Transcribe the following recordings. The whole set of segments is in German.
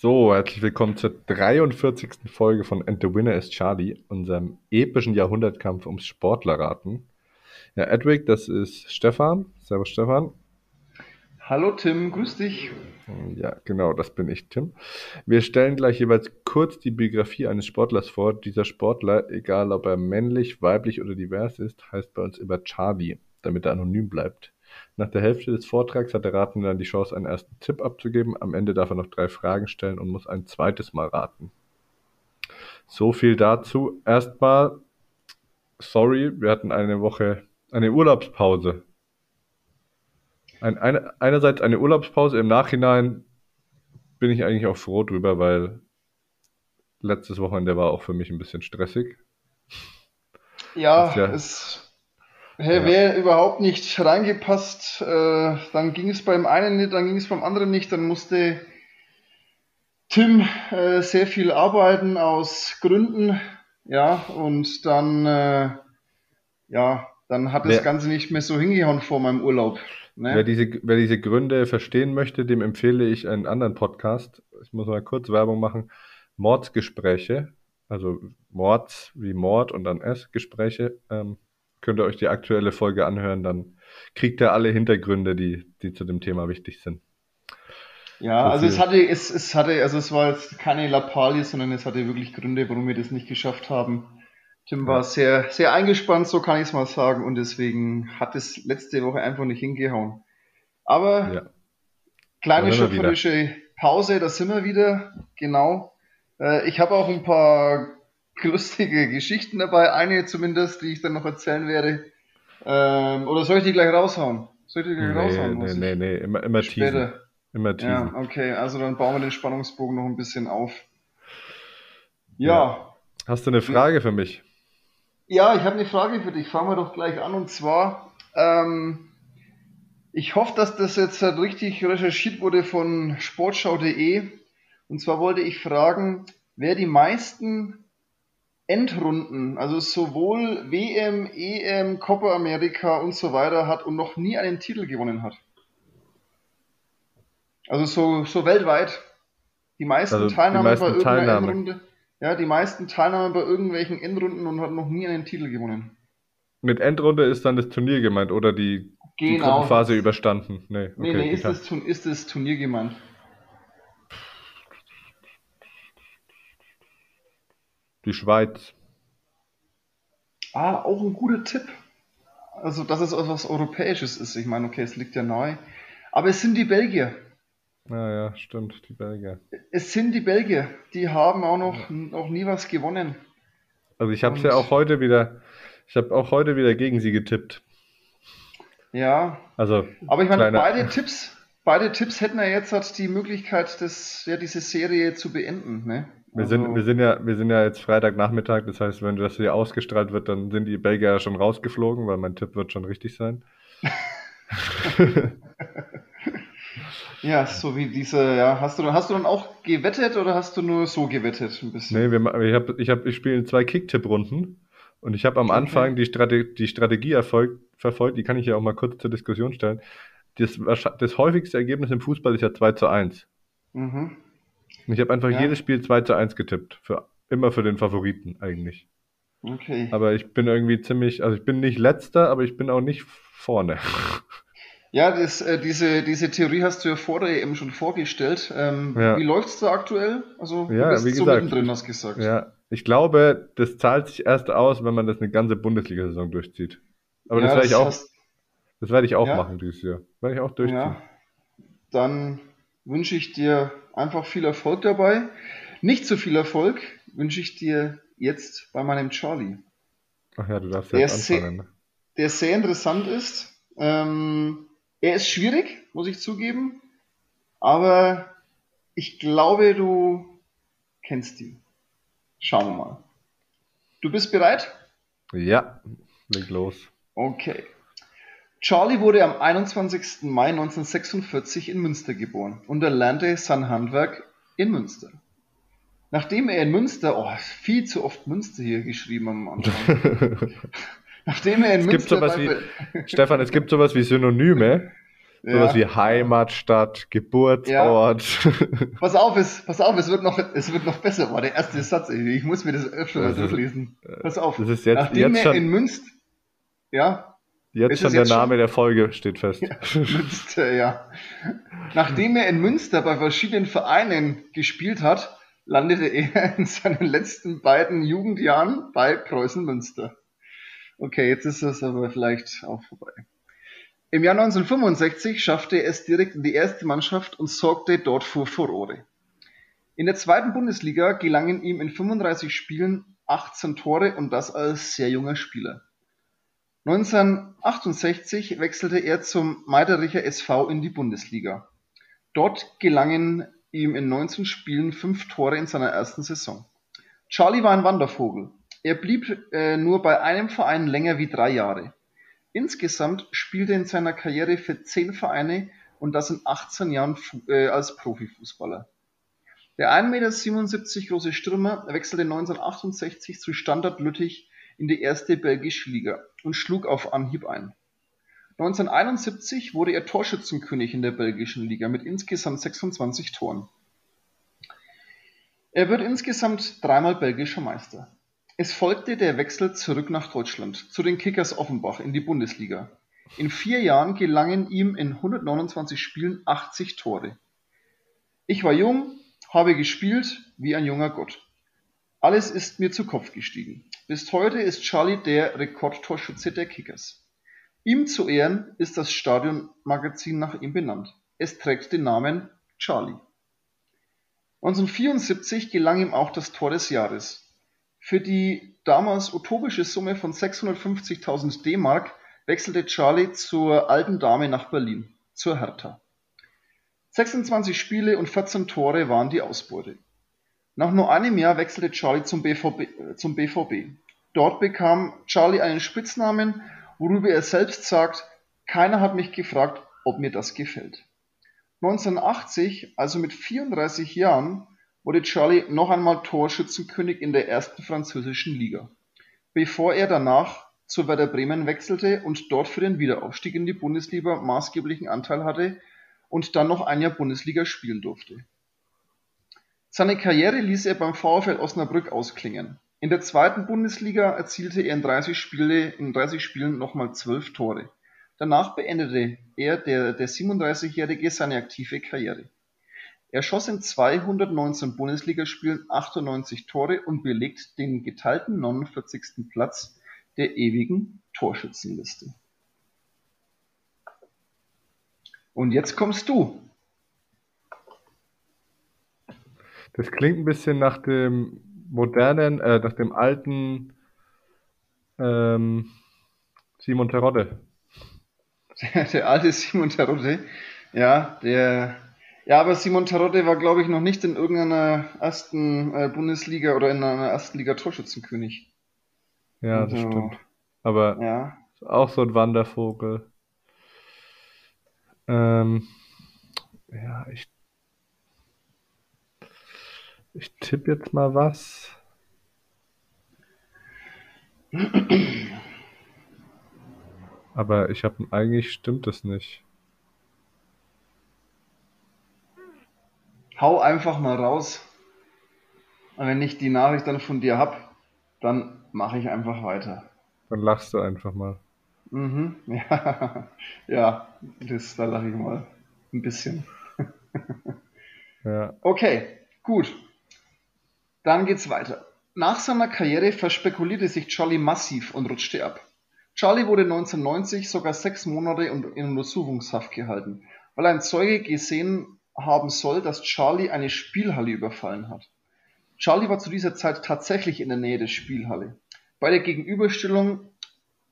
So, herzlich willkommen zur 43. Folge von And the Winner is Charlie, unserem epischen Jahrhundertkampf ums Sportlerraten. Ja, Edwig, das ist Stefan. Servus, Stefan. Hallo Tim, grüß dich. Ja, genau, das bin ich, Tim. Wir stellen gleich jeweils kurz die Biografie eines Sportlers vor. Dieser Sportler, egal ob er männlich, weiblich oder divers ist, heißt bei uns immer Charlie, damit er anonym bleibt. Nach der Hälfte des Vortrags hat der Ratende dann die Chance, einen ersten Tipp abzugeben. Am Ende darf er noch drei Fragen stellen und muss ein zweites Mal raten. So viel dazu. Erstmal, sorry, wir hatten eine Woche, eine Urlaubspause. Ein, eine, einerseits eine Urlaubspause, im Nachhinein bin ich eigentlich auch froh drüber, weil letztes Wochenende war auch für mich ein bisschen stressig. Ja, ja es Hey, ja. Wäre überhaupt nicht reingepasst, äh, dann ging es beim einen nicht, dann ging es beim anderen nicht, dann musste Tim äh, sehr viel arbeiten aus Gründen, ja, und dann, äh, ja, dann hat wer, das Ganze nicht mehr so hingehauen vor meinem Urlaub. Ne? Wer, diese, wer diese Gründe verstehen möchte, dem empfehle ich einen anderen Podcast. Ich muss mal kurz Werbung machen. Mordsgespräche, also Mords wie Mord und dann S, Gespräche. Ähm, könnt ihr euch die aktuelle Folge anhören, dann kriegt ihr alle Hintergründe, die, die zu dem Thema wichtig sind. Ja, so also viel. es hatte, es, es hatte, also es war jetzt keine Lappalie, sondern es hatte wirklich Gründe, warum wir das nicht geschafft haben. Tim war sehr, sehr eingespannt, so kann ich es mal sagen, und deswegen hat es letzte Woche einfach nicht hingehauen. Aber ja. kleine schöpferische Pause, da sind wir wieder, genau. Äh, ich habe auch ein paar lustige Geschichten dabei. Eine zumindest, die ich dann noch erzählen werde. Ähm, oder soll ich die gleich raushauen? Soll ich die gleich nee, raushauen? Nee, nee, nee, immer, immer teasen. Immer teasen. Ja, okay, also dann bauen wir den Spannungsbogen noch ein bisschen auf. Ja. ja. Hast du eine Frage für mich? Ja, ich habe eine Frage für dich. Fangen wir doch gleich an. Und zwar, ähm, ich hoffe, dass das jetzt halt richtig recherchiert wurde von sportschau.de. Und zwar wollte ich fragen, wer die meisten Endrunden, also sowohl WM, EM, Copa America und so weiter hat und noch nie einen Titel gewonnen hat. Also so, so weltweit. Die meisten also Teilnahmen die meisten bei irgendeiner Teilnahme. Endrunde. Ja, die meisten Teilnahmen bei irgendwelchen Endrunden und hat noch nie einen Titel gewonnen. Mit Endrunde ist dann das Turnier gemeint oder die, genau. die Gruppenphase überstanden? Nee, okay, nee, nee ist, das, ist das Turnier gemeint. Die Schweiz. Ah, auch ein guter Tipp. Also, dass es etwas Europäisches ist. Ich meine, okay, es liegt ja neu. Aber es sind die Belgier. Ja, ja, stimmt, die Belgier. Es sind die Belgier. Die haben auch noch, noch nie was gewonnen. Also ich habe es ja auch heute wieder, ich habe auch heute wieder gegen sie getippt. Ja. Also. Aber ich meine, beide Tipps, beide Tipps hätten ja jetzt halt die Möglichkeit, das, ja, diese Serie zu beenden, ne? Wir, also, sind, wir, sind ja, wir sind ja jetzt Freitagnachmittag, das heißt, wenn das hier ausgestrahlt wird, dann sind die Belgier ja schon rausgeflogen, weil mein Tipp wird schon richtig sein. ja, so wie diese, ja, hast du, hast du dann auch gewettet oder hast du nur so gewettet ein bisschen? Nee, wir, ich, hab, ich, hab, ich spiele in zwei Kicktipp-Runden und ich habe am okay. Anfang die, Strate die Strategie erfolgt, verfolgt, die kann ich ja auch mal kurz zur Diskussion stellen. Das, das häufigste Ergebnis im Fußball ist ja 2 zu 1. Mhm. Ich habe einfach ja. jedes Spiel 2 zu 1 getippt. Für, immer für den Favoriten eigentlich. Okay. Aber ich bin irgendwie ziemlich, also ich bin nicht letzter, aber ich bin auch nicht vorne. Ja, das, äh, diese, diese Theorie hast du ja vor der EM schon vorgestellt. Ähm, ja. Wie läuft es da aktuell? Also, ja, du bist wie so gesagt, mittendrin, hast gesagt. Ja, ich glaube, das zahlt sich erst aus, wenn man das eine ganze Bundesliga-Saison durchzieht. Aber ja, das werde ich auch, hast... das werde ich auch ja. machen dieses Jahr. Werde ich auch durchziehen. Ja. Dann wünsche ich dir einfach viel Erfolg dabei. Nicht so viel Erfolg wünsche ich dir jetzt bei meinem Charlie. Ach ja, du darfst der jetzt anfangen. Sehr, der sehr interessant ist. Ähm, er ist schwierig, muss ich zugeben. Aber ich glaube, du kennst ihn. Schauen wir mal. Du bist bereit? Ja, leg los. Okay. Charlie wurde am 21. Mai 1946 in Münster geboren und erlernte sein Handwerk in Münster. Nachdem er in Münster, oh, viel zu oft Münster hier geschrieben am Anfang. Nachdem er in es Münster. Gibt sowas wie, Stefan, es gibt sowas wie Synonyme. Sowas wie Heimatstadt, Geburtsort. Ja. Pass auf, es, pass auf, es wird noch, es wird noch besser. War der erste Satz. Ich muss mir das öfter mal durchlesen. Pass auf. Das ist jetzt, Nachdem jetzt er in Münster, ja, jetzt ist schon der jetzt Name der Folge steht fest. Ja, Münster, ja. Nachdem er in Münster bei verschiedenen Vereinen gespielt hat, landete er in seinen letzten beiden Jugendjahren bei Preußen Münster. Okay, jetzt ist das aber vielleicht auch vorbei. Im Jahr 1965 schaffte er es direkt in die erste Mannschaft und sorgte dort für Furore. In der zweiten Bundesliga gelangen ihm in 35 Spielen 18 Tore und das als sehr junger Spieler. 1968 wechselte er zum Meidericher SV in die Bundesliga. Dort gelangen ihm in 19 Spielen 5 Tore in seiner ersten Saison. Charlie war ein Wandervogel. Er blieb äh, nur bei einem Verein länger wie drei Jahre. Insgesamt spielte er in seiner Karriere für 10 Vereine und das in 18 Jahren äh, als Profifußballer. Der 1,77 Meter große Stürmer wechselte 1968 zu Standard Lüttich in die erste belgische Liga und schlug auf Anhieb ein. 1971 wurde er Torschützenkönig in der belgischen Liga mit insgesamt 26 Toren. Er wird insgesamt dreimal belgischer Meister. Es folgte der Wechsel zurück nach Deutschland, zu den Kickers Offenbach in die Bundesliga. In vier Jahren gelangen ihm in 129 Spielen 80 Tore. Ich war jung, habe gespielt wie ein junger Gott. Alles ist mir zu Kopf gestiegen. Bis heute ist Charlie der Rekordtorschütze der Kickers. Ihm zu Ehren ist das Stadionmagazin nach ihm benannt. Es trägt den Namen Charlie. 1974 gelang ihm auch das Tor des Jahres. Für die damals utopische Summe von 650.000 D-Mark wechselte Charlie zur alten Dame nach Berlin, zur Hertha. 26 Spiele und 14 Tore waren die Ausbeute. Nach nur einem Jahr wechselte Charlie zum BVB, zum BVB. Dort bekam Charlie einen Spitznamen, worüber er selbst sagt, keiner hat mich gefragt, ob mir das gefällt. 1980, also mit 34 Jahren, wurde Charlie noch einmal Torschützenkönig in der ersten französischen Liga, bevor er danach zu Werder Bremen wechselte und dort für den Wiederaufstieg in die Bundesliga maßgeblichen Anteil hatte und dann noch ein Jahr Bundesliga spielen durfte. Seine Karriere ließ er beim VfL Osnabrück ausklingen. In der zweiten Bundesliga erzielte er in 30, Spiele, in 30 Spielen nochmal 12 Tore. Danach beendete er, der, der 37-Jährige, seine aktive Karriere. Er schoss in 219 Bundesligaspielen 98 Tore und belegt den geteilten 49. Platz der ewigen Torschützenliste. Und jetzt kommst du. Das klingt ein bisschen nach dem modernen, äh, nach dem alten ähm, Simon Terodde. Der alte Simon Terodde, ja, der, ja, aber Simon Terodde war, glaube ich, noch nicht in irgendeiner ersten äh, Bundesliga oder in einer ersten Liga Torschützenkönig. Ja, das Also, stimmt. Aber Ja, auch so ein Wandervogel. Ähm, ja, ich, ich tippe jetzt mal was. Aber ich habe eigentlich stimmt das nicht. hau einfach mal raus. Und wenn ich die Nachricht dann von dir hab, dann mache ich einfach weiter. Dann lachst du einfach mal. Mhm, ja, ja, das, da lache ich mal ein bisschen. Ja, Okay, gut. Dann geht's weiter. Nach seiner Karriere verspekulierte sich Charlie massiv und rutschte ab. Charlie wurde 1990 sogar sechs Monate in Untersuchungshaft gehalten, weil ein Zeuge gesehen haben soll, dass Charlie eine Spielhalle überfallen hat. Charlie war zu dieser Zeit tatsächlich in der Nähe der Spielhalle. Bei der Gegenüberstellung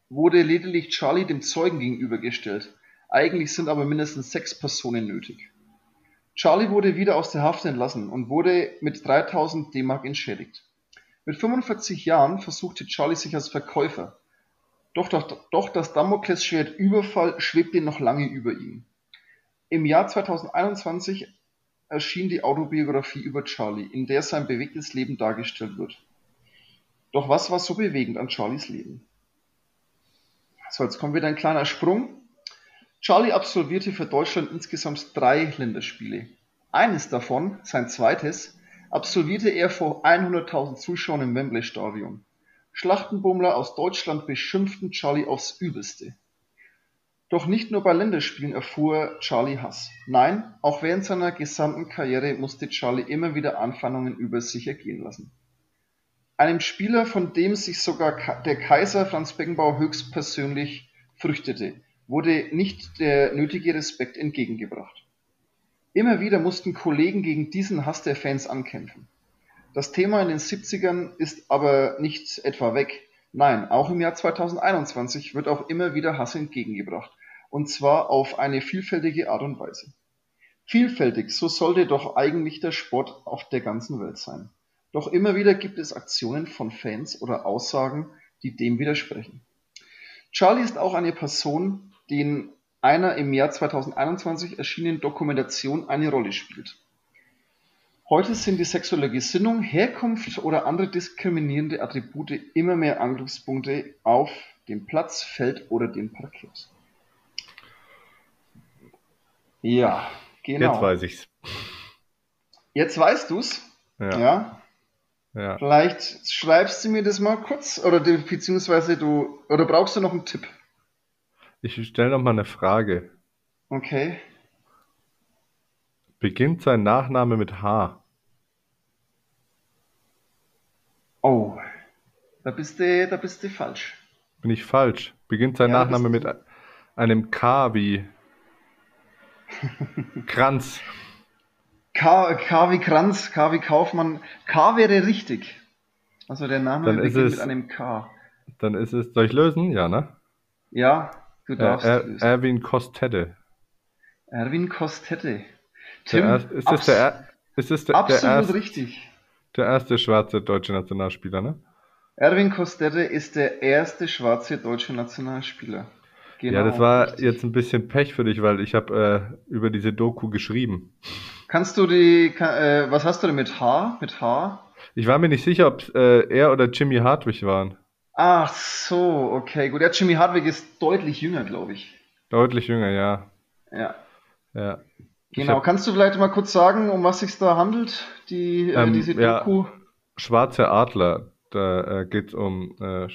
wurde lediglich Charlie dem Zeugen gegenübergestellt. Eigentlich sind aber mindestens sechs Personen nötig. Charlie wurde wieder aus der Haft entlassen und wurde mit 3000 D-Mark entschädigt. Mit 45 Jahren versuchte Charlie sich als Verkäufer. Doch, doch, doch das Damoklesschwert Überfall schwebte noch lange über ihm. Im Jahr 2021 erschien die Autobiografie über Charlie, in der sein bewegtes Leben dargestellt wird. Doch was war so bewegend an Charlies Leben? So, jetzt kommt wieder ein kleiner Sprung. Charlie absolvierte für Deutschland insgesamt drei Länderspiele. Eines davon, sein zweites, absolvierte er vor 100.000 Zuschauern im Wembley Stadion. Schlachtenbummler aus Deutschland beschimpften Charlie aufs Übelste. Doch nicht nur bei Länderspielen erfuhr Charlie Hass. Nein, auch während seiner gesamten Karriere musste Charlie immer wieder Anfeindungen über sich ergehen lassen. Einem Spieler, von dem sich sogar der Kaiser Franz Beckenbauer höchstpersönlich fürchtete, wurde nicht der nötige Respekt entgegengebracht. Immer wieder mussten Kollegen gegen diesen Hass der Fans ankämpfen. Das Thema in den 70ern ist aber nicht etwa weg, Nein, auch im Jahr 2021 wird auch immer wieder Hass entgegengebracht, und zwar auf eine vielfältige Art und Weise. Vielfältig, so sollte doch eigentlich der Sport auf der ganzen Welt sein. Doch immer wieder gibt es Aktionen von Fans oder Aussagen, die dem widersprechen. Charlie ist auch eine Person, die in einer im Jahr 2021 erschienenen Dokumentation eine Rolle spielt. Heute sind die sexuelle Gesinnung, Herkunft oder andere diskriminierende Attribute immer mehr Angriffspunkte auf dem Platz, Feld oder dem Parkett. Ja, genau. Jetzt weiß ich's. Jetzt weißt du's. Ja. ja. ja. Vielleicht schreibst du mir das mal kurz oder beziehungsweise du oder brauchst du noch einen Tipp? Ich stelle noch mal eine Frage. Okay. Beginnt sein Nachname mit H? Oh, da bist du, da bist du falsch. Bin ich falsch? Beginnt sein ja, Nachname mit einem K wie Kranz. K, K wie Kranz, K wie Kaufmann. K wäre richtig. Also der Name dann beginnt es, mit einem K. Dann ist es, soll ich lösen? Ja, ne? Ja, du darfst. Er, er, Erwin Kostette. Erwin Kostette. Tim, der, ist das der, ist das der, absolut der erste, richtig. Der erste schwarze deutsche Nationalspieler, ne? Erwin Kostette ist der erste schwarze deutsche Nationalspieler. Genau, ja, das war richtig. jetzt ein bisschen Pech für dich, weil ich habe äh, über diese Doku geschrieben. Kannst du die, kann, äh, was hast du denn mit H? Mit H? Ich war mir nicht sicher, ob äh, er oder Jimmy Hartwig waren. Ach so, okay, gut. Ja, Jimmy Hartwig ist deutlich jünger, glaube ich. Deutlich jünger, ja. Ja. Ja. Genau, hab, kannst du vielleicht mal kurz sagen, um was sich da handelt, die, äh, ähm, diese Doku? Ja, Schwarze Adler, da äh, geht es um äh,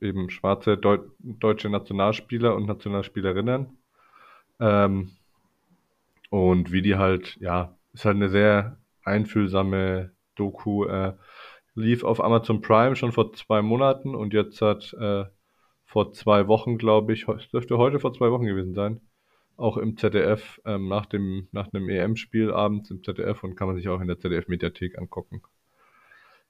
eben schwarze Deu deutsche Nationalspieler und Nationalspielerinnen. Ähm, und wie die halt, ja, ist halt eine sehr einfühlsame Doku. Äh, lief auf Amazon Prime schon vor zwei Monaten und jetzt hat äh, vor zwei Wochen, glaube ich, dürfte heute vor zwei Wochen gewesen sein, auch im ZDF ähm, nach dem nach einem EM-Spiel abends im ZDF und kann man sich auch in der ZDF-Mediathek angucken.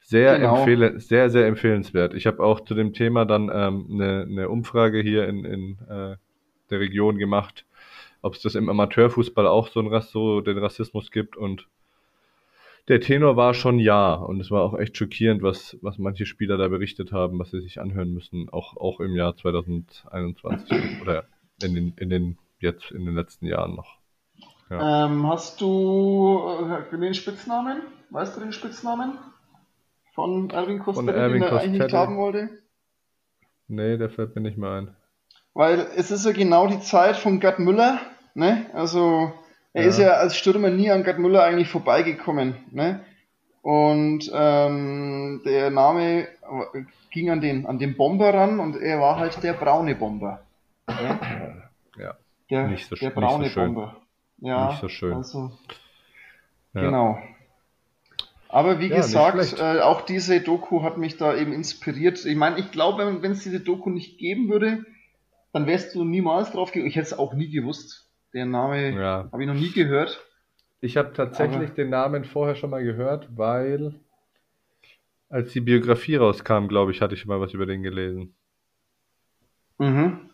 Sehr genau. empfehle, sehr sehr empfehlenswert. Ich habe auch zu dem Thema dann ähm, eine, eine Umfrage hier in, in äh, der Region gemacht, ob es das im Amateurfußball auch so, ein, so den Rassismus gibt und der Tenor war schon ja und es war auch echt schockierend, was, was manche Spieler da berichtet haben, was sie sich anhören müssen, auch, auch im Jahr 2021 oder in den, in den jetzt in den letzten Jahren noch. Ja. Ähm, hast du äh, den Spitznamen? Weißt du den Spitznamen? Von Erwin Kostette, den er eigentlich nicht haben wollte? Nee, der fällt mir nicht mehr ein. Weil es ist ja genau die Zeit von Gerd Müller, ne? Also er ja. ist ja als Stürmer nie an Gerd Müller eigentlich vorbeigekommen, ne? Und ähm, der Name ging an den, an den Bomber ran und er war halt der braune Bomber. Ne? Ja. Der, nicht so, der braune nicht so Bomber. Ja, nicht so schön. Also, ja. Genau. Aber wie ja, gesagt, äh, auch diese Doku hat mich da eben inspiriert. Ich meine, ich glaube, wenn es diese Doku nicht geben würde, dann wärst du niemals drauf gekommen. Ich hätte es auch nie gewusst. Der Name ja. habe ich noch nie gehört. Ich habe tatsächlich Aber den Namen vorher schon mal gehört, weil als die Biografie rauskam, glaube ich, hatte ich mal was über den gelesen. Mhm.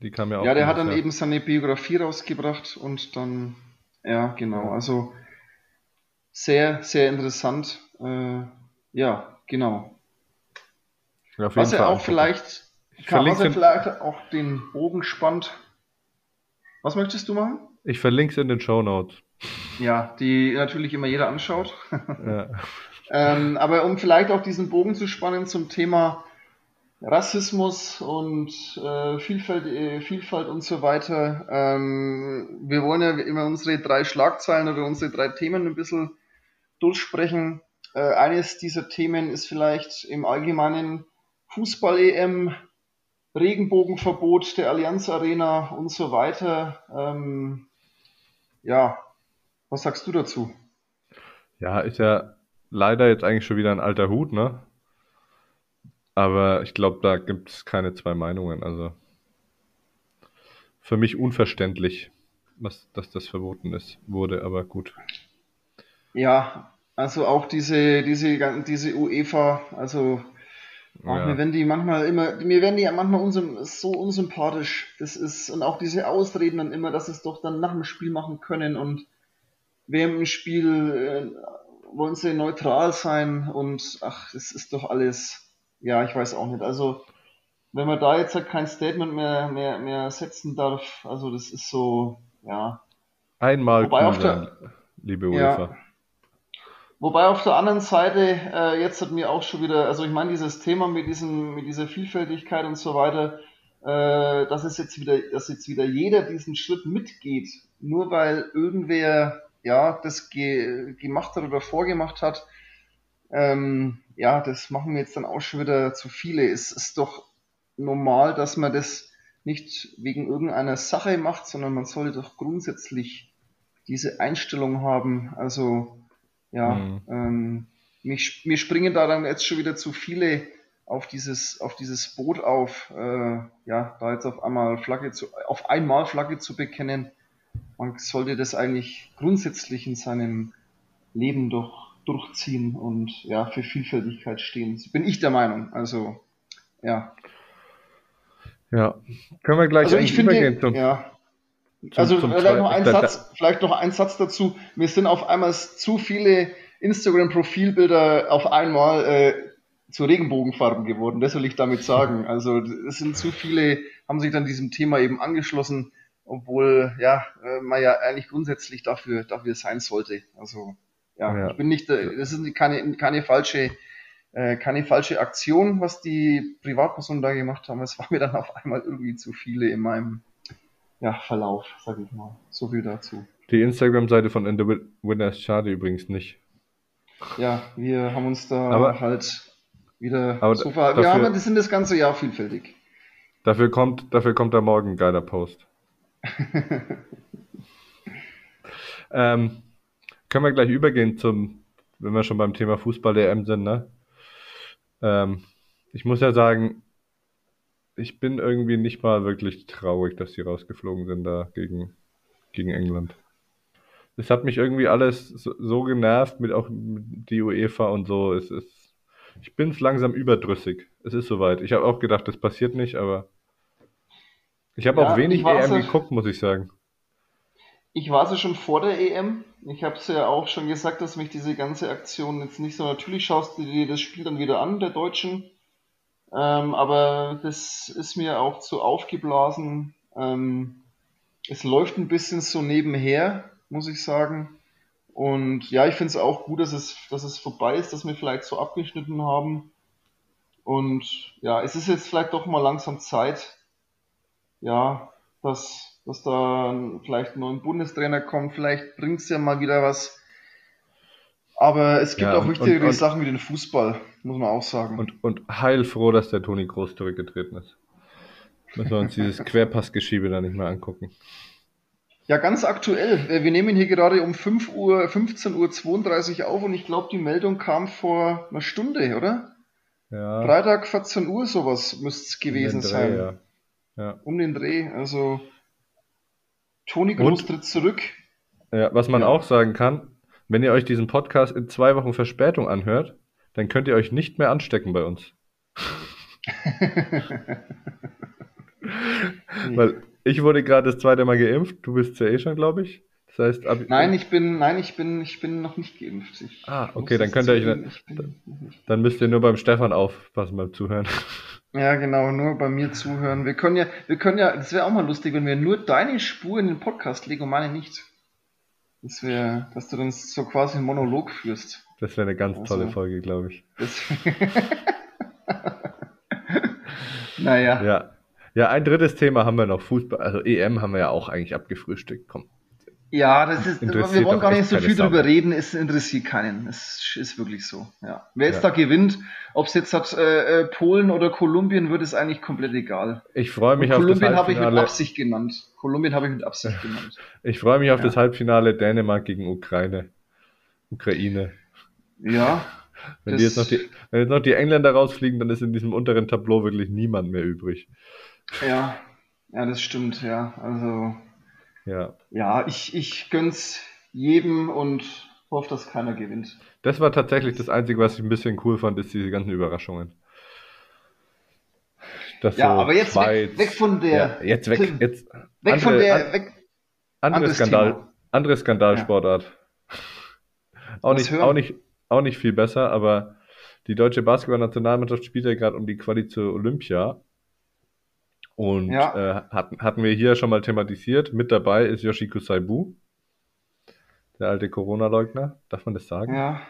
Die kam ja auch. Ja, der hat dann eben seine Biografie rausgebracht und dann, ja, genau. Also sehr, sehr interessant. Äh, ja, genau. Ja, was er auch vielleicht, kann, was er vielleicht auch den Bogen spannt. Was möchtest du machen? Ich verlinke es in den Show Notes. Ja, die natürlich immer jeder anschaut. Ja. ähm, aber um vielleicht auch diesen Bogen zu spannen zum Thema Rassismus und äh, Vielfalt, äh, Vielfalt und so weiter. Ähm, wir wollen ja immer unsere drei Schlagzeilen oder unsere drei Themen ein bisschen durchsprechen. Äh, eines dieser Themen ist vielleicht im Allgemeinen Fußball-EM, Regenbogenverbot der Allianz Arena und so weiter. Ähm, ja, was sagst du dazu? Ja, ist ja leider jetzt eigentlich schon wieder ein alter Hut, ne? Aber ich glaube, da gibt es keine zwei Meinungen. Also für mich unverständlich, was, dass das verboten ist, wurde, aber gut. Ja, also auch diese, diese, diese UEFA, also ja. mir werden die manchmal immer, mir werden die ja manchmal unsym, so unsympathisch. Das ist, und auch diese Ausreden dann immer, dass sie es doch dann nach dem Spiel machen können und während dem Spiel äh, wollen sie neutral sein und ach, das ist doch alles ja, ich weiß auch nicht. Also, wenn man da jetzt halt kein Statement mehr, mehr, mehr setzen darf, also das ist so, ja. Einmal Wobei cool der, liebe UEFA. Ja. Wobei auf der anderen Seite, äh, jetzt hat mir auch schon wieder, also ich meine, dieses Thema mit diesem, mit dieser Vielfältigkeit und so weiter, äh, dass es jetzt wieder, dass jetzt wieder jeder diesen Schritt mitgeht, nur weil irgendwer ja das ge gemacht hat oder vorgemacht hat, ähm, ja, das machen wir jetzt dann auch schon wieder zu viele. Es ist doch normal, dass man das nicht wegen irgendeiner Sache macht, sondern man sollte doch grundsätzlich diese Einstellung haben. Also, ja, mhm. ähm, mich, mir springen da dann jetzt schon wieder zu viele auf dieses, auf dieses Boot auf, äh, ja, da jetzt auf einmal Flagge zu, auf einmal Flagge zu bekennen. Man sollte das eigentlich grundsätzlich in seinem Leben doch durchziehen und ja, für Vielfältigkeit stehen. Bin ich der Meinung. Also, ja. Ja, können wir gleich also ich finde, übergehen zum. Also zum vielleicht, noch ein Satz, vielleicht noch ein Satz dazu. Mir sind auf einmal zu viele Instagram-Profilbilder auf einmal äh, zu Regenbogenfarben geworden. Das will ich damit sagen. Also es sind zu viele, haben sich dann diesem Thema eben angeschlossen, obwohl ja äh, man ja eigentlich grundsätzlich dafür dafür sein sollte. Also ja, ja. ich bin nicht, das ist keine, keine falsche, äh, keine falsche Aktion, was die Privatpersonen da gemacht haben. Es war mir dann auf einmal irgendwie zu viele in meinem ja, Verlauf, sag ich mal. So viel dazu. Die Instagram-Seite von In the Winners Schade übrigens nicht. Ja, wir haben uns da aber, halt wieder aber so ver dafür, Wir haben, das sind das ganze Jahr vielfältig. Dafür kommt, dafür kommt da morgen ein geiler Post. ähm, können wir gleich übergehen zum, wenn wir schon beim Thema Fußball-EM sind, ne? Ähm, ich muss ja sagen, ich bin irgendwie nicht mal wirklich traurig, dass sie rausgeflogen sind da gegen, gegen England. Es hat mich irgendwie alles so, so genervt, mit auch mit die UEFA und so. Es ist, ich bin es langsam überdrüssig. Es ist soweit. Ich habe auch gedacht, das passiert nicht, aber ich habe ja, auch wenig EM geguckt, muss ich sagen. Ich war es schon vor der EM. Ich habe es ja auch schon gesagt, dass mich diese ganze Aktion jetzt nicht so natürlich schaust du dir das Spiel dann wieder an, der Deutschen. Ähm, aber das ist mir auch zu aufgeblasen. Ähm, es läuft ein bisschen so nebenher, muss ich sagen. Und ja, ich finde es auch gut, dass es, dass es vorbei ist, dass wir vielleicht so abgeschnitten haben. Und ja, es ist jetzt vielleicht doch mal langsam Zeit, ja, dass dass da vielleicht ein neuer Bundestrainer kommt, vielleicht bringt es ja mal wieder was. Aber es gibt ja, auch wichtigere und, und, Sachen wie den Fußball, muss man auch sagen. Und, und heilfroh, dass der Toni Groß zurückgetreten ist. Müssen wir uns dieses Querpassgeschiebe da nicht mehr angucken. Ja, ganz aktuell. Wir nehmen hier gerade um 5 Uhr, 15.32 Uhr auf und ich glaube, die Meldung kam vor einer Stunde, oder? Ja. Freitag 14 Uhr sowas müsste es gewesen Dreh, sein. Ja. Ja. Um den Dreh. Also Toni Groß tritt zurück. Ja, was man ja. auch sagen kann, wenn ihr euch diesen Podcast in zwei Wochen Verspätung anhört, dann könnt ihr euch nicht mehr anstecken bei uns. Weil ich wurde gerade das zweite Mal geimpft, du bist ja eh schon, glaube ich. Das heißt, ab nein, ich bin, nein, ich bin, ich bin noch nicht geimpft. Ich ah, okay, dann könnt ihr euch, dann, dann müsst ihr nur beim Stefan aufpassen beim Zuhören. Ja, genau, nur bei mir zuhören. Wir können ja, wir können ja, das wäre auch mal lustig, wenn wir nur deine Spur in den Podcast legen und meine nicht. Das wäre, dass du dann so quasi einen Monolog führst. Das wäre eine ganz also, tolle Folge, glaube ich. Naja. Ja. Ja, ein drittes Thema haben wir noch, Fußball, also EM haben wir ja auch eigentlich abgefrühstückt. Komm. Ja, das ist, wir wollen gar nicht so viel drüber reden, es interessiert keinen. Es ist wirklich so. Ja. Wer jetzt ja. da gewinnt, ob es jetzt hat, äh, äh, Polen oder Kolumbien wird, ist eigentlich komplett egal. Ich freue mich Und auf Kolumbien das Halbfinale. Kolumbien habe ich mit Absicht genannt. Kolumbien habe ich mit Absicht genannt. Ich freue mich auf ja. das Halbfinale Dänemark gegen Ukraine. Ukraine. Ja. Wenn, jetzt noch die, wenn jetzt noch die Engländer rausfliegen, dann ist in diesem unteren Tableau wirklich niemand mehr übrig. Ja, ja, das stimmt, ja. Also ja, ja ich, ich gönn's jedem und hoffe, dass keiner gewinnt. Das war tatsächlich das Einzige, was ich ein bisschen cool fand, ist diese ganzen Überraschungen. Das ja, so aber jetzt weg, weg, von der. Ja, jetzt weg, jetzt. Weg andere, von der. Weg, andere Skandal, andere Skandalsportart. Ja. auch, nicht, auch, nicht, auch nicht viel besser, aber die deutsche Basketballnationalmannschaft spielt ja gerade um die Quali zur Olympia und ja. äh, hatten, hatten wir hier schon mal thematisiert. Mit dabei ist Yoshiko Saibu, der alte Corona-Leugner. Darf man das sagen? Ja.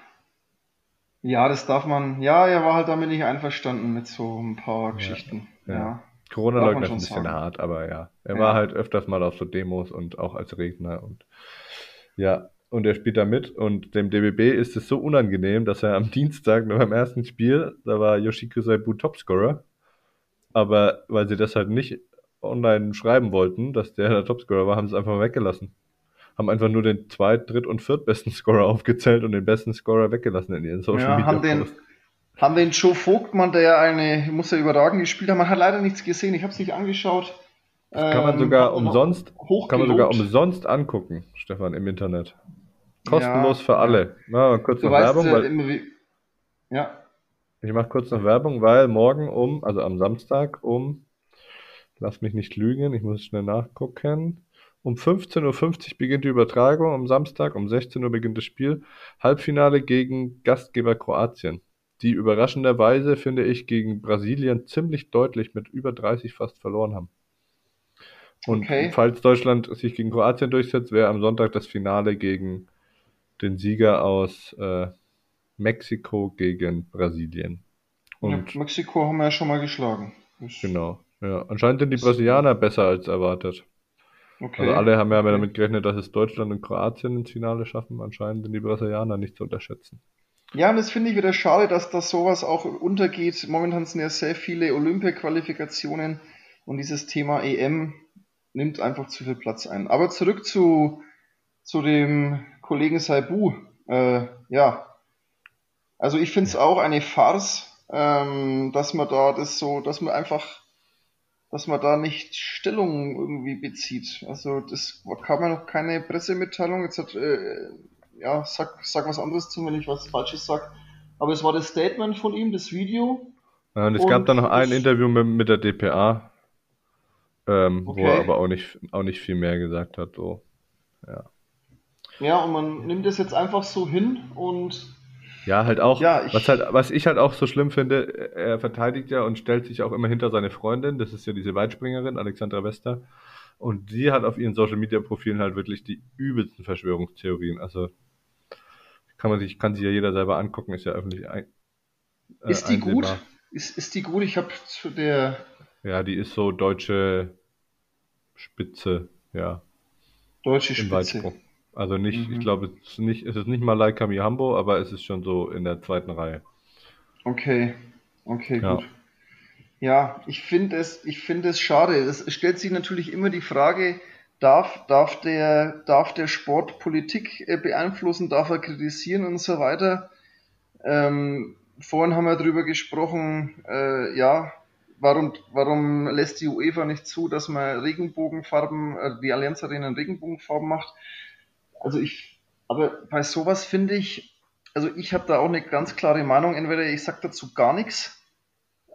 Ja, das darf man. Ja, er war halt damit nicht einverstanden mit so ein paar Geschichten. Ja. ja. Corona-Leugner ist ein bisschen sagen. hart, aber ja. Er ja. war halt öfters mal auf so Demos und auch als Redner und ja, und er spielt da mit und dem DBB ist es so unangenehm, dass er am Dienstag beim ersten Spiel, da war Yoshiko Saibu Topscorer aber weil sie das halt nicht online schreiben wollten, dass der der Topscorer war, haben sie es einfach weggelassen. Haben einfach nur den zweit-, dritt- und viertbesten Scorer aufgezählt und den besten Scorer weggelassen in ihren Social ja, Media. Haben den, haben den Joe Vogtmann, der eine, muss er überragend gespielt haben, man hat leider nichts gesehen, ich habe es nicht angeschaut. Das kann man ähm, sogar umsonst, kann man sogar umsonst angucken, Stefan, im Internet. Kostenlos ja, für alle. Na, kurz noch Werbung, weil, ja. Ich mache kurz noch Werbung, weil morgen um, also am Samstag um, lass mich nicht lügen, ich muss schnell nachgucken, um 15.50 Uhr beginnt die Übertragung, am Samstag um 16 Uhr beginnt das Spiel. Halbfinale gegen Gastgeber Kroatien, die überraschenderweise, finde ich, gegen Brasilien ziemlich deutlich mit über 30 fast verloren haben. Und okay. falls Deutschland sich gegen Kroatien durchsetzt, wäre am Sonntag das Finale gegen den Sieger aus äh, Mexiko gegen Brasilien. Und ja, Mexiko haben wir ja schon mal geschlagen. Das genau. Ja, anscheinend sind die Brasilianer besser als erwartet. Okay. Also alle haben ja damit gerechnet, dass es Deutschland und Kroatien ins Finale schaffen. Anscheinend sind die Brasilianer nicht zu unterschätzen. Ja, und das finde ich wieder schade, dass das sowas auch untergeht. Momentan sind ja sehr viele Olympia-Qualifikationen und dieses Thema EM nimmt einfach zu viel Platz ein. Aber zurück zu, zu dem Kollegen Saibu. Äh, ja, also ich finde es auch eine Farce, ähm, dass man da das so, dass man einfach, dass man da nicht Stellung irgendwie bezieht. Also das kam ja noch keine Pressemitteilung. Jetzt hat, äh, ja, sag, sag was anderes zu, wenn ich was Falsches sag. Aber es war das Statement von ihm, das Video. Ja, und es und gab dann noch ein Interview mit, mit der DPA, ähm, okay. wo er aber auch nicht, auch nicht viel mehr gesagt hat. So. Ja. ja, und man nimmt das jetzt einfach so hin und ja, halt auch, ja, ich, was, halt, was ich halt auch so schlimm finde, er verteidigt ja und stellt sich auch immer hinter seine Freundin, das ist ja diese Weitspringerin, Alexandra Wester. Und sie hat auf ihren Social Media Profilen halt wirklich die übelsten Verschwörungstheorien. Also kann man sich, kann sich ja jeder selber angucken, ist ja öffentlich ein, äh, Ist die einsehbar. gut? Ist, ist die gut? Ich habe zu der. Ja, die ist so deutsche Spitze, ja. Deutsche Spitze. Weitsprung. Also nicht, mhm. ich glaube, es ist nicht, es ist nicht mal Like Hambo, aber es ist schon so in der zweiten Reihe. Okay, okay, ja. gut. Ja, ich finde es, ich finde es schade. Es stellt sich natürlich immer die Frage, darf, darf der, darf der Sport Politik äh, beeinflussen, darf er kritisieren und so weiter. Ähm, vorhin haben wir darüber gesprochen, äh, ja, warum, warum lässt die UEFA nicht zu, dass man Regenbogenfarben, äh, die Allianz Arena Regenbogenfarben macht? Also ich, aber bei sowas finde ich, also ich habe da auch eine ganz klare Meinung. Entweder ich sage dazu gar nichts,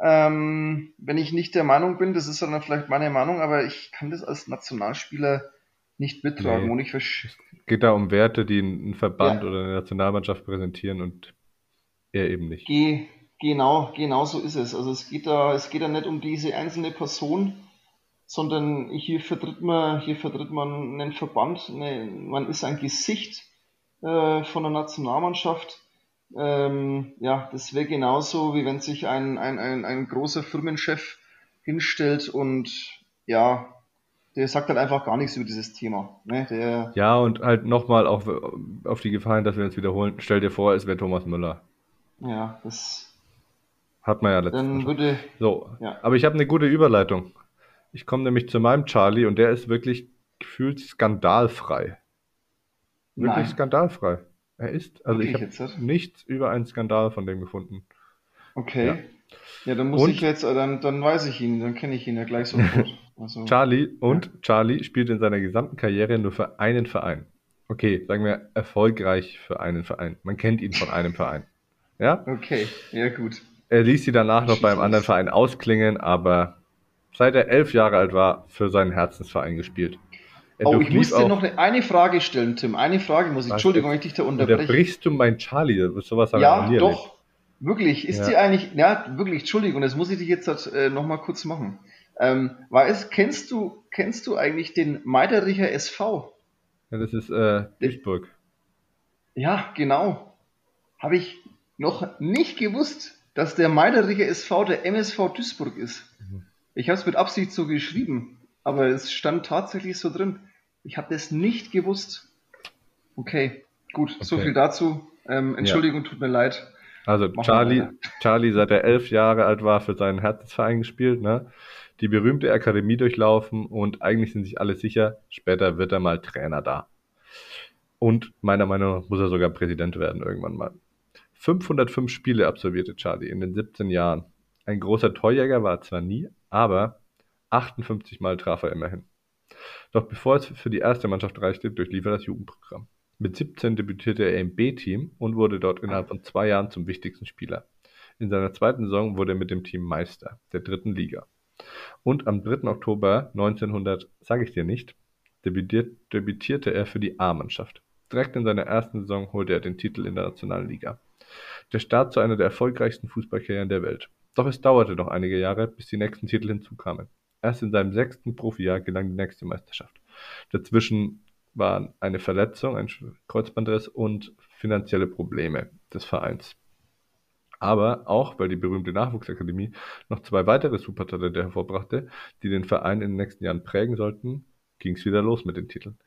ähm, wenn ich nicht der Meinung bin, das ist dann vielleicht meine Meinung, aber ich kann das als Nationalspieler nicht mittragen. Nee. Und ich es geht da um Werte, die ein Verband ja. oder eine Nationalmannschaft präsentieren und er eben nicht. Ge genau, genau so ist es. Also es geht da, es geht da nicht um diese einzelne Person, sondern hier vertritt man, hier vertritt man einen Verband, eine, man ist ein Gesicht äh, von der Nationalmannschaft. Ähm, ja, das wäre genauso, wie wenn sich ein, ein, ein, ein großer Firmenchef hinstellt und ja, der sagt halt einfach gar nichts über dieses Thema. Ne? Der, ja, und halt nochmal auf, auf die Gefallen, dass wir uns wiederholen. Stell dir vor, es wäre Thomas Müller. Ja, das hat man ja letztens. Dann würde, so, ja. aber ich habe eine gute Überleitung. Ich komme nämlich zu meinem Charlie und der ist wirklich gefühlt skandalfrei. Wirklich Nein. skandalfrei. Er ist, also okay, ich habe nichts über einen Skandal von dem gefunden. Okay. Ja, ja dann muss und, ich jetzt, dann, dann weiß ich ihn, dann kenne ich ihn ja gleich sofort. Also, Charlie und ja. Charlie spielt in seiner gesamten Karriere nur für einen Verein. Okay, sagen wir erfolgreich für einen Verein. Man kennt ihn von einem Verein. Ja? Okay, ja gut. Er ließ sie danach noch beim anderen Verein ausklingen, aber seit er elf Jahre alt war, für seinen Herzensverein gespielt. Er oh, ich muss dir noch eine, eine, Frage stellen, Tim. Eine Frage muss ich. Entschuldigung, wenn ich dich da unterbreche. Unterbrichst du mein Charlie? Sowas ja, doch. Nicht. Wirklich. Ist ja. die eigentlich, ja, wirklich, Entschuldigung, das muss ich dich jetzt äh, nochmal kurz machen. Ähm, weiß, kennst du, kennst du eigentlich den Meidericher SV? Ja, das ist äh, Duisburg. Ja, genau. Habe ich noch nicht gewusst, dass der Meidericher SV der MSV Duisburg ist. Mhm. Ich habe es mit Absicht so geschrieben, aber es stand tatsächlich so drin. Ich habe das nicht gewusst. Okay, gut, okay. so viel dazu. Ähm, Entschuldigung, ja. tut mir leid. Also Charlie, Charlie, seit er elf Jahre alt war, für seinen Herzensverein gespielt, ne? Die berühmte Akademie durchlaufen und eigentlich sind sich alle sicher, später wird er mal Trainer da. Und meiner Meinung nach muss er sogar Präsident werden irgendwann mal. 505 Spiele absolvierte Charlie in den 17 Jahren. Ein großer Torjäger war er zwar nie, aber 58 Mal traf er immerhin. Doch bevor es für die erste Mannschaft reichte, durchlief er das Jugendprogramm. Mit 17 debütierte er im B-Team und wurde dort innerhalb von zwei Jahren zum wichtigsten Spieler. In seiner zweiten Saison wurde er mit dem Team Meister der dritten Liga. Und am 3. Oktober 1900, sage ich dir nicht, debütierte er für die A-Mannschaft. Direkt in seiner ersten Saison holte er den Titel in der Nationalliga. Der Start zu einer der erfolgreichsten Fußballkarrieren der Welt. Doch es dauerte noch einige Jahre, bis die nächsten Titel hinzukamen. Erst in seinem sechsten Profijahr gelang die nächste Meisterschaft. Dazwischen waren eine Verletzung, ein Kreuzbandriss und finanzielle Probleme des Vereins. Aber auch, weil die berühmte Nachwuchsakademie noch zwei weitere Supertalente hervorbrachte, die den Verein in den nächsten Jahren prägen sollten, ging es wieder los mit den Titeln.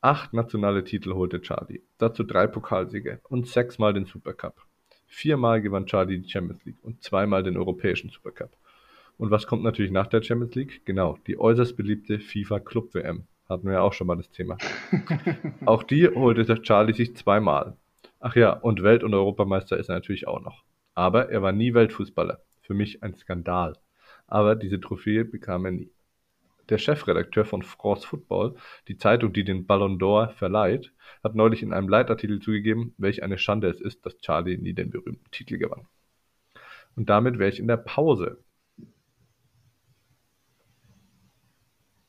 Acht nationale Titel holte Charlie, dazu drei Pokalsiege und sechsmal den Supercup. Viermal gewann Charlie die Champions League und zweimal den europäischen Supercup. Und was kommt natürlich nach der Champions League? Genau, die äußerst beliebte FIFA Club WM. Hatten wir ja auch schon mal das Thema. auch die holte Charlie sich zweimal. Ach ja, und Welt- und Europameister ist er natürlich auch noch. Aber er war nie Weltfußballer. Für mich ein Skandal. Aber diese Trophäe bekam er nie. Der Chefredakteur von France Football, die Zeitung, die den Ballon d'Or verleiht, hat neulich in einem Leitartikel zugegeben, welch eine Schande es ist, dass Charlie nie den berühmten Titel gewann. Und damit wäre ich in der Pause.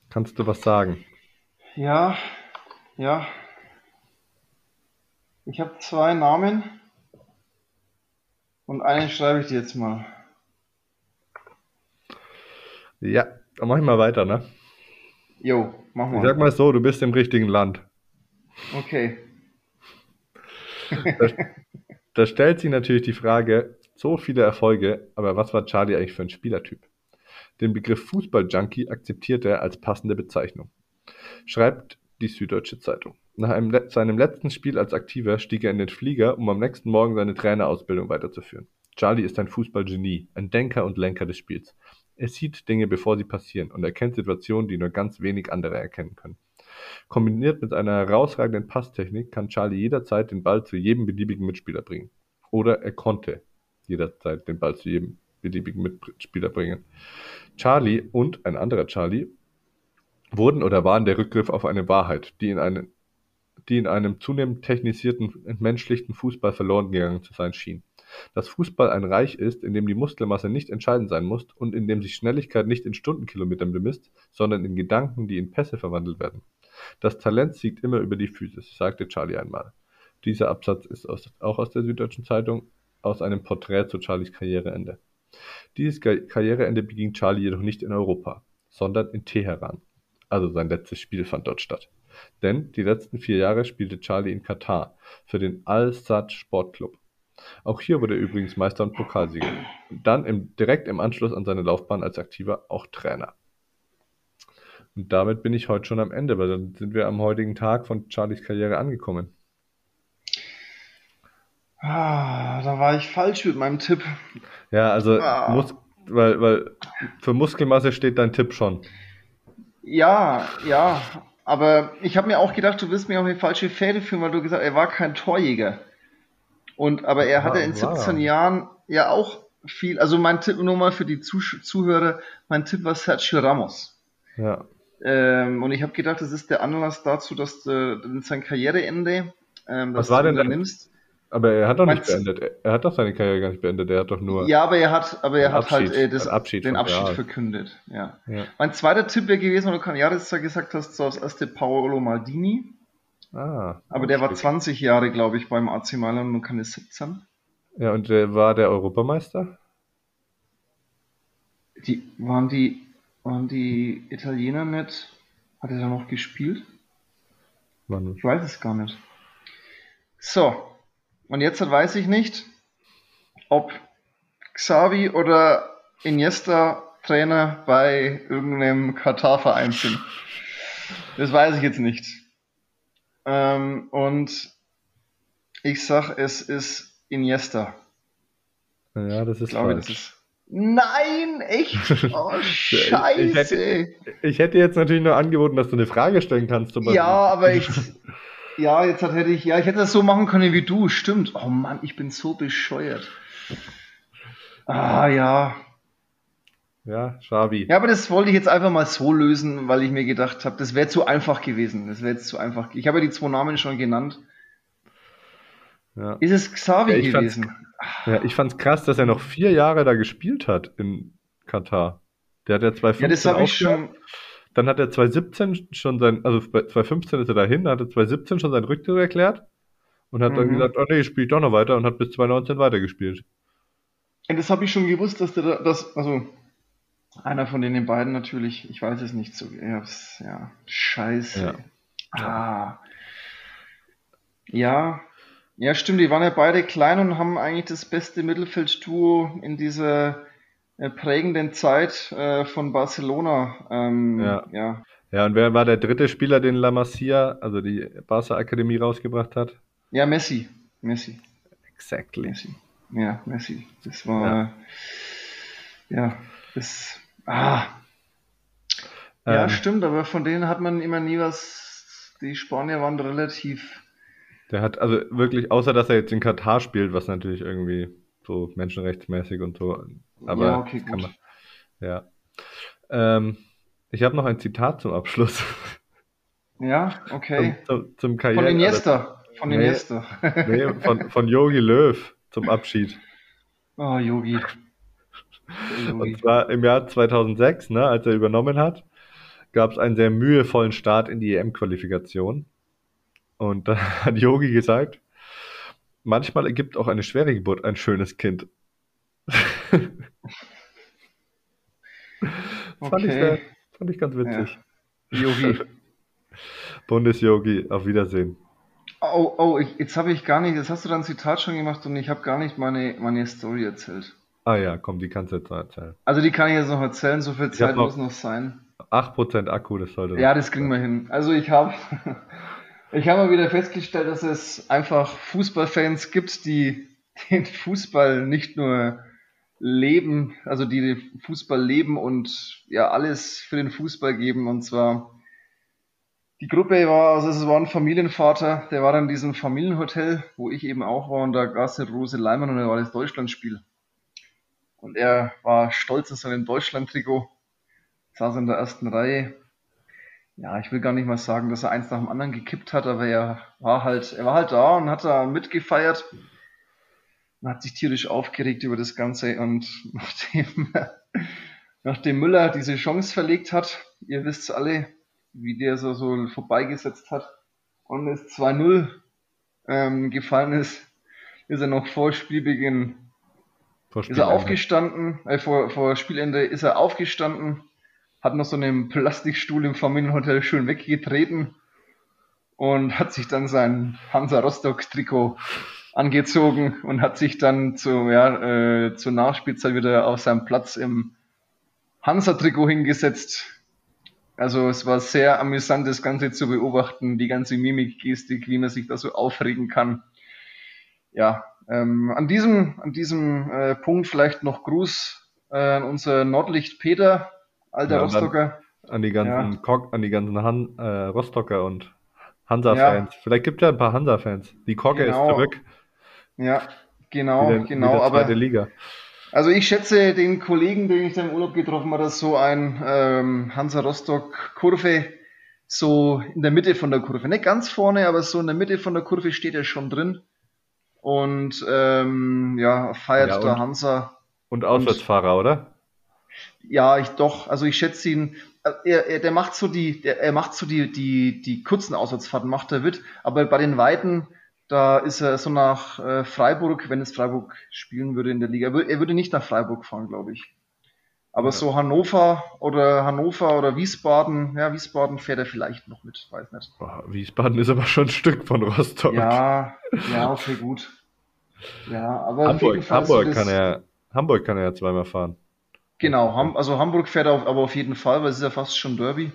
Kannst du was sagen? Ja, ja. Ich habe zwei Namen und einen schreibe ich dir jetzt mal. Ja, dann mach ich mal weiter, ne? Jo, mach mal. Ich sag mal so, du bist im richtigen Land. Okay. da, da stellt sich natürlich die Frage, so viele Erfolge, aber was war Charlie eigentlich für ein Spielertyp? Den Begriff Fußball-Junkie akzeptiert er als passende Bezeichnung schreibt die Süddeutsche Zeitung. Nach einem, seinem letzten Spiel als Aktiver stieg er in den Flieger, um am nächsten Morgen seine Trainerausbildung weiterzuführen. Charlie ist ein Fußballgenie, ein Denker und Lenker des Spiels. Er sieht Dinge, bevor sie passieren und erkennt Situationen, die nur ganz wenig andere erkennen können. Kombiniert mit einer herausragenden Passtechnik kann Charlie jederzeit den Ball zu jedem beliebigen Mitspieler bringen. Oder er konnte jederzeit den Ball zu jedem beliebigen Mitspieler bringen. Charlie und ein anderer Charlie wurden oder waren der Rückgriff auf eine Wahrheit, die in, eine, die in einem zunehmend technisierten, entmenschlichten Fußball verloren gegangen zu sein schien. Dass Fußball ein Reich ist, in dem die Muskelmasse nicht entscheidend sein muss und in dem sich Schnelligkeit nicht in Stundenkilometern bemisst, sondern in Gedanken, die in Pässe verwandelt werden. Das Talent siegt immer über die Physis, sagte Charlie einmal. Dieser Absatz ist aus, auch aus der Süddeutschen Zeitung aus einem Porträt zu Charlies Karriereende. Dieses Karriereende beging Charlie jedoch nicht in Europa, sondern in Teheran. Also sein letztes Spiel fand dort statt. Denn die letzten vier Jahre spielte Charlie in Katar für den Al-Sadd Sportclub. Auch hier wurde er übrigens Meister und Pokalsieger. dann im, direkt im Anschluss an seine Laufbahn als Aktiver auch Trainer. Und damit bin ich heute schon am Ende, weil dann sind wir am heutigen Tag von Charlies Karriere angekommen. Ah, da war ich falsch mit meinem Tipp. Ja, also ah. Mus weil, weil für Muskelmasse steht dein Tipp schon. Ja, ja, aber ich habe mir auch gedacht, du wirst mir auch eine falsche Fäde führen, weil du gesagt hast, er war kein Torjäger. Und aber er hatte in 17 Jahren ja auch viel, also mein Tipp nur mal für die Zuh Zuhörer, mein Tipp war Sergio Ramos. Ja. Ähm, und ich habe gedacht, das ist der Anlass dazu, dass du sein Karriereende, ähm, Was war denn da nimmst. Aber er hat doch nicht beendet. Er hat doch seine Karriere gar nicht beendet. Er hat doch nur. Ja, aber er hat, aber er hat halt, Abschied, halt äh, das, Abschied den Abschied Real. verkündet. Ja. ja. Mein zweiter Tipp wäre gewesen, weil du Jahreszahl gesagt hast, so als erste Paolo Maldini. Ah. Aber der war 20 Jahre, glaube ich, beim AC Mailand und keine 17. Ja, und der war der Europameister? Die, waren die, waren die Italiener nicht? Hat er da noch gespielt? Wann? Ich weiß es gar nicht. So, und jetzt weiß ich nicht, ob Xavi oder Iniesta Trainer bei irgendeinem Katar-Verein sind. Das weiß ich jetzt nicht. Ähm, und ich sag, es ist Iniesta. Ja, das ist ich glaube, falsch. Das ist Nein, echt? Oh, scheiße. Ich hätte, ich hätte, jetzt natürlich nur angeboten, dass du eine Frage stellen kannst. ja, aber ich, ja, jetzt hätte ich, ja, ich hätte das so machen können wie du, stimmt. Oh Mann, ich bin so bescheuert. Ah, ja. Ja, Schabi. Ja, aber das wollte ich jetzt einfach mal so lösen, weil ich mir gedacht habe, das wäre zu einfach gewesen. Das wäre jetzt zu einfach. Ich habe ja die zwei Namen schon genannt. Ja. Ist es Xavi ja, gewesen? Ja, ich fand's krass, dass er noch vier Jahre da gespielt hat in Katar. Der hat ja 2015 ja, das habe ich schon. Dann hat er 2017 schon sein, also 2015 ist er dahin, da hat er 2017 schon seinen Rücktritt erklärt und hat mhm. dann gesagt, oh nee, ich spiele doch noch weiter und hat bis 2019 weitergespielt. Ja, das habe ich schon gewusst, dass der da, das, also einer von den beiden natürlich, ich weiß es nicht so, ja, scheiße. Ja. Ah. Ja, ja, stimmt, die waren ja beide klein und haben eigentlich das beste Mittelfeldduo in dieser äh, prägenden Zeit äh, von Barcelona. Ähm, ja. ja. Ja, und wer war der dritte Spieler, den La Masia, also die Barca Akademie rausgebracht hat? Ja, Messi. Messi. Exactly. Messi. Ja, Messi. Das war, ja, ja das, ah. Ja, ähm, stimmt, aber von denen hat man immer nie was, die Spanier waren relativ. Der hat also wirklich, außer dass er jetzt in Katar spielt, was natürlich irgendwie so menschenrechtsmäßig und so aber ja, okay, gut. Man, ja. Ähm, ich habe noch ein Zitat zum Abschluss. Ja, okay. Zum, zum, zum Karriere von Iniesta. Von nee, Iniesta. nee, von, von Yogi Löw zum Abschied. Oh, Yogi. Und zwar im Jahr 2006, ne, als er übernommen hat, gab es einen sehr mühevollen Start in die EM-Qualifikation. Und da hat Yogi gesagt, manchmal ergibt auch eine schwere Geburt ein schönes Kind. okay. fand, ich sehr, fand ich ganz witzig. Ja. Yogi. Bundesyogi, auf Wiedersehen. Oh, oh, ich, jetzt habe ich gar nicht, jetzt hast du dann ein Zitat schon gemacht und ich habe gar nicht meine, meine Story erzählt. Ah ja, komm, die kannst du jetzt noch erzählen. Also die kann ich jetzt noch erzählen, so viel Zeit muss noch sein. 8% Akku, das sollte Ja, das kriegen wir hin. Also ich habe ich habe mal wieder festgestellt, dass es einfach Fußballfans gibt, die den Fußball nicht nur leben, also die den Fußball leben und ja alles für den Fußball geben. Und zwar die Gruppe war, also es war ein Familienvater, der war in diesem Familienhotel, wo ich eben auch war, und da gab es eine Rose Leimann und da war das Deutschlandspiel. Und er war stolz auf sein Deutschland-Trikot, saß in der ersten Reihe. Ja, ich will gar nicht mal sagen, dass er eins nach dem anderen gekippt hat, aber er war halt, er war halt da und hat da mitgefeiert. Man hat sich tierisch aufgeregt über das Ganze und nachdem, nachdem Müller diese Chance verlegt hat, ihr wisst alle, wie der so, so vorbeigesetzt hat und es 2-0 ähm, gefallen ist, ist er noch vor Spielbeginn. Ist er aufgestanden, äh, vor, vor Spielende ist er aufgestanden, hat noch so einen Plastikstuhl im Familienhotel schön weggetreten und hat sich dann sein Hansa Rostock Trikot angezogen und hat sich dann zu, ja, äh, zur Nachspielzeit wieder auf seinem Platz im Hansa-Trikot hingesetzt. Also es war sehr amüsant, das Ganze zu beobachten, die ganze Mimik-Gestik, wie man sich da so aufregen kann. Ja, ähm, an diesem, an diesem äh, Punkt vielleicht noch Gruß äh, an unser Nordlicht Peter, alter ja, Rostocker. An die ganzen, ja. an die ganzen Han, äh, Rostocker und Hansa-Fans. Ja. Vielleicht gibt es ja ein paar Hansa-Fans. Die Kogge genau. ist zurück. Ja, genau, wieder, genau. Wieder aber Liga. Also ich schätze den Kollegen, den ich da im Urlaub getroffen habe, dass so ein ähm, Hansa Rostock Kurve so in der Mitte von der Kurve, nicht ganz vorne, aber so in der Mitte von der Kurve steht er schon drin und ähm, ja feiert ja, der Hansa und Auswärtsfahrer, und, oder? Ja, ich doch. Also ich schätze ihn. Äh, er, er, der macht so die, der, er macht so die, die, die kurzen Auswärtsfahrten, macht er mit. Aber bei den weiten, da ist er so nach äh, Freiburg, wenn es Freiburg spielen würde in der Liga. Er würde nicht nach Freiburg fahren, glaube ich. Aber ja. so Hannover oder Hannover oder Wiesbaden, ja, Wiesbaden fährt er vielleicht noch mit, weiß nicht. Oh, Wiesbaden ist aber schon ein Stück von Rostock. Ja, ja, okay, gut. Ja, aber Hamburg, Hamburg kann er, Hamburg kann er ja zweimal fahren. Genau, also Hamburg fährt er aber auf jeden Fall, weil es ist ja fast schon Derby.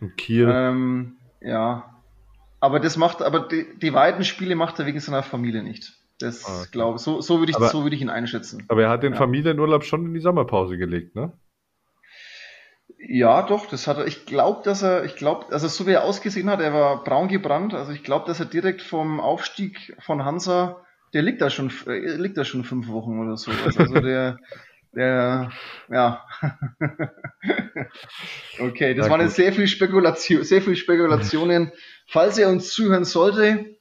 Und Kiel. Ähm, ja. Aber das macht, aber die, die weiten Spiele macht er wegen seiner Familie nicht. Das ah, okay. glaube so, so würde ich, aber, so würde ich ihn einschätzen. Aber er hat den ja. Familienurlaub schon in die Sommerpause gelegt, ne? Ja, doch, das hat er. Ich glaube, dass er, ich glaube, also so wie er ausgesehen hat, er war braun gebrannt. Also ich glaube, dass er direkt vom Aufstieg von Hansa, der liegt da schon, äh, liegt da schon fünf Wochen oder so. Also der, der, ja. okay, das waren jetzt sehr viel Spekulation, sehr viel Spekulationen. Falls er uns zuhören sollte,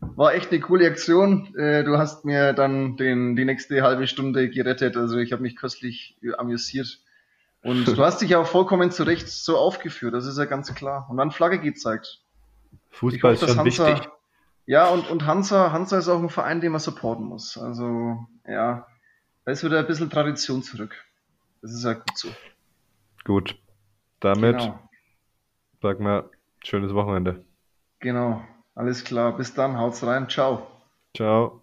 war echt eine coole Aktion. Äh, du hast mir dann den, die nächste halbe Stunde gerettet. Also ich habe mich köstlich amüsiert. Und du hast dich ja auch vollkommen zu Recht so aufgeführt, das ist ja ganz klar. Und dann Flagge gezeigt. Fußball hoffe, ist schon Hansa, wichtig. Ja, und, und Hansa, Hansa ist auch ein Verein, den man supporten muss. Also, ja, da ist wieder ein bisschen Tradition zurück. Das ist ja gut so. Gut. Damit genau. sagen wir schönes Wochenende. Genau. Alles klar. Bis dann. Haut's rein. Ciao. Ciao.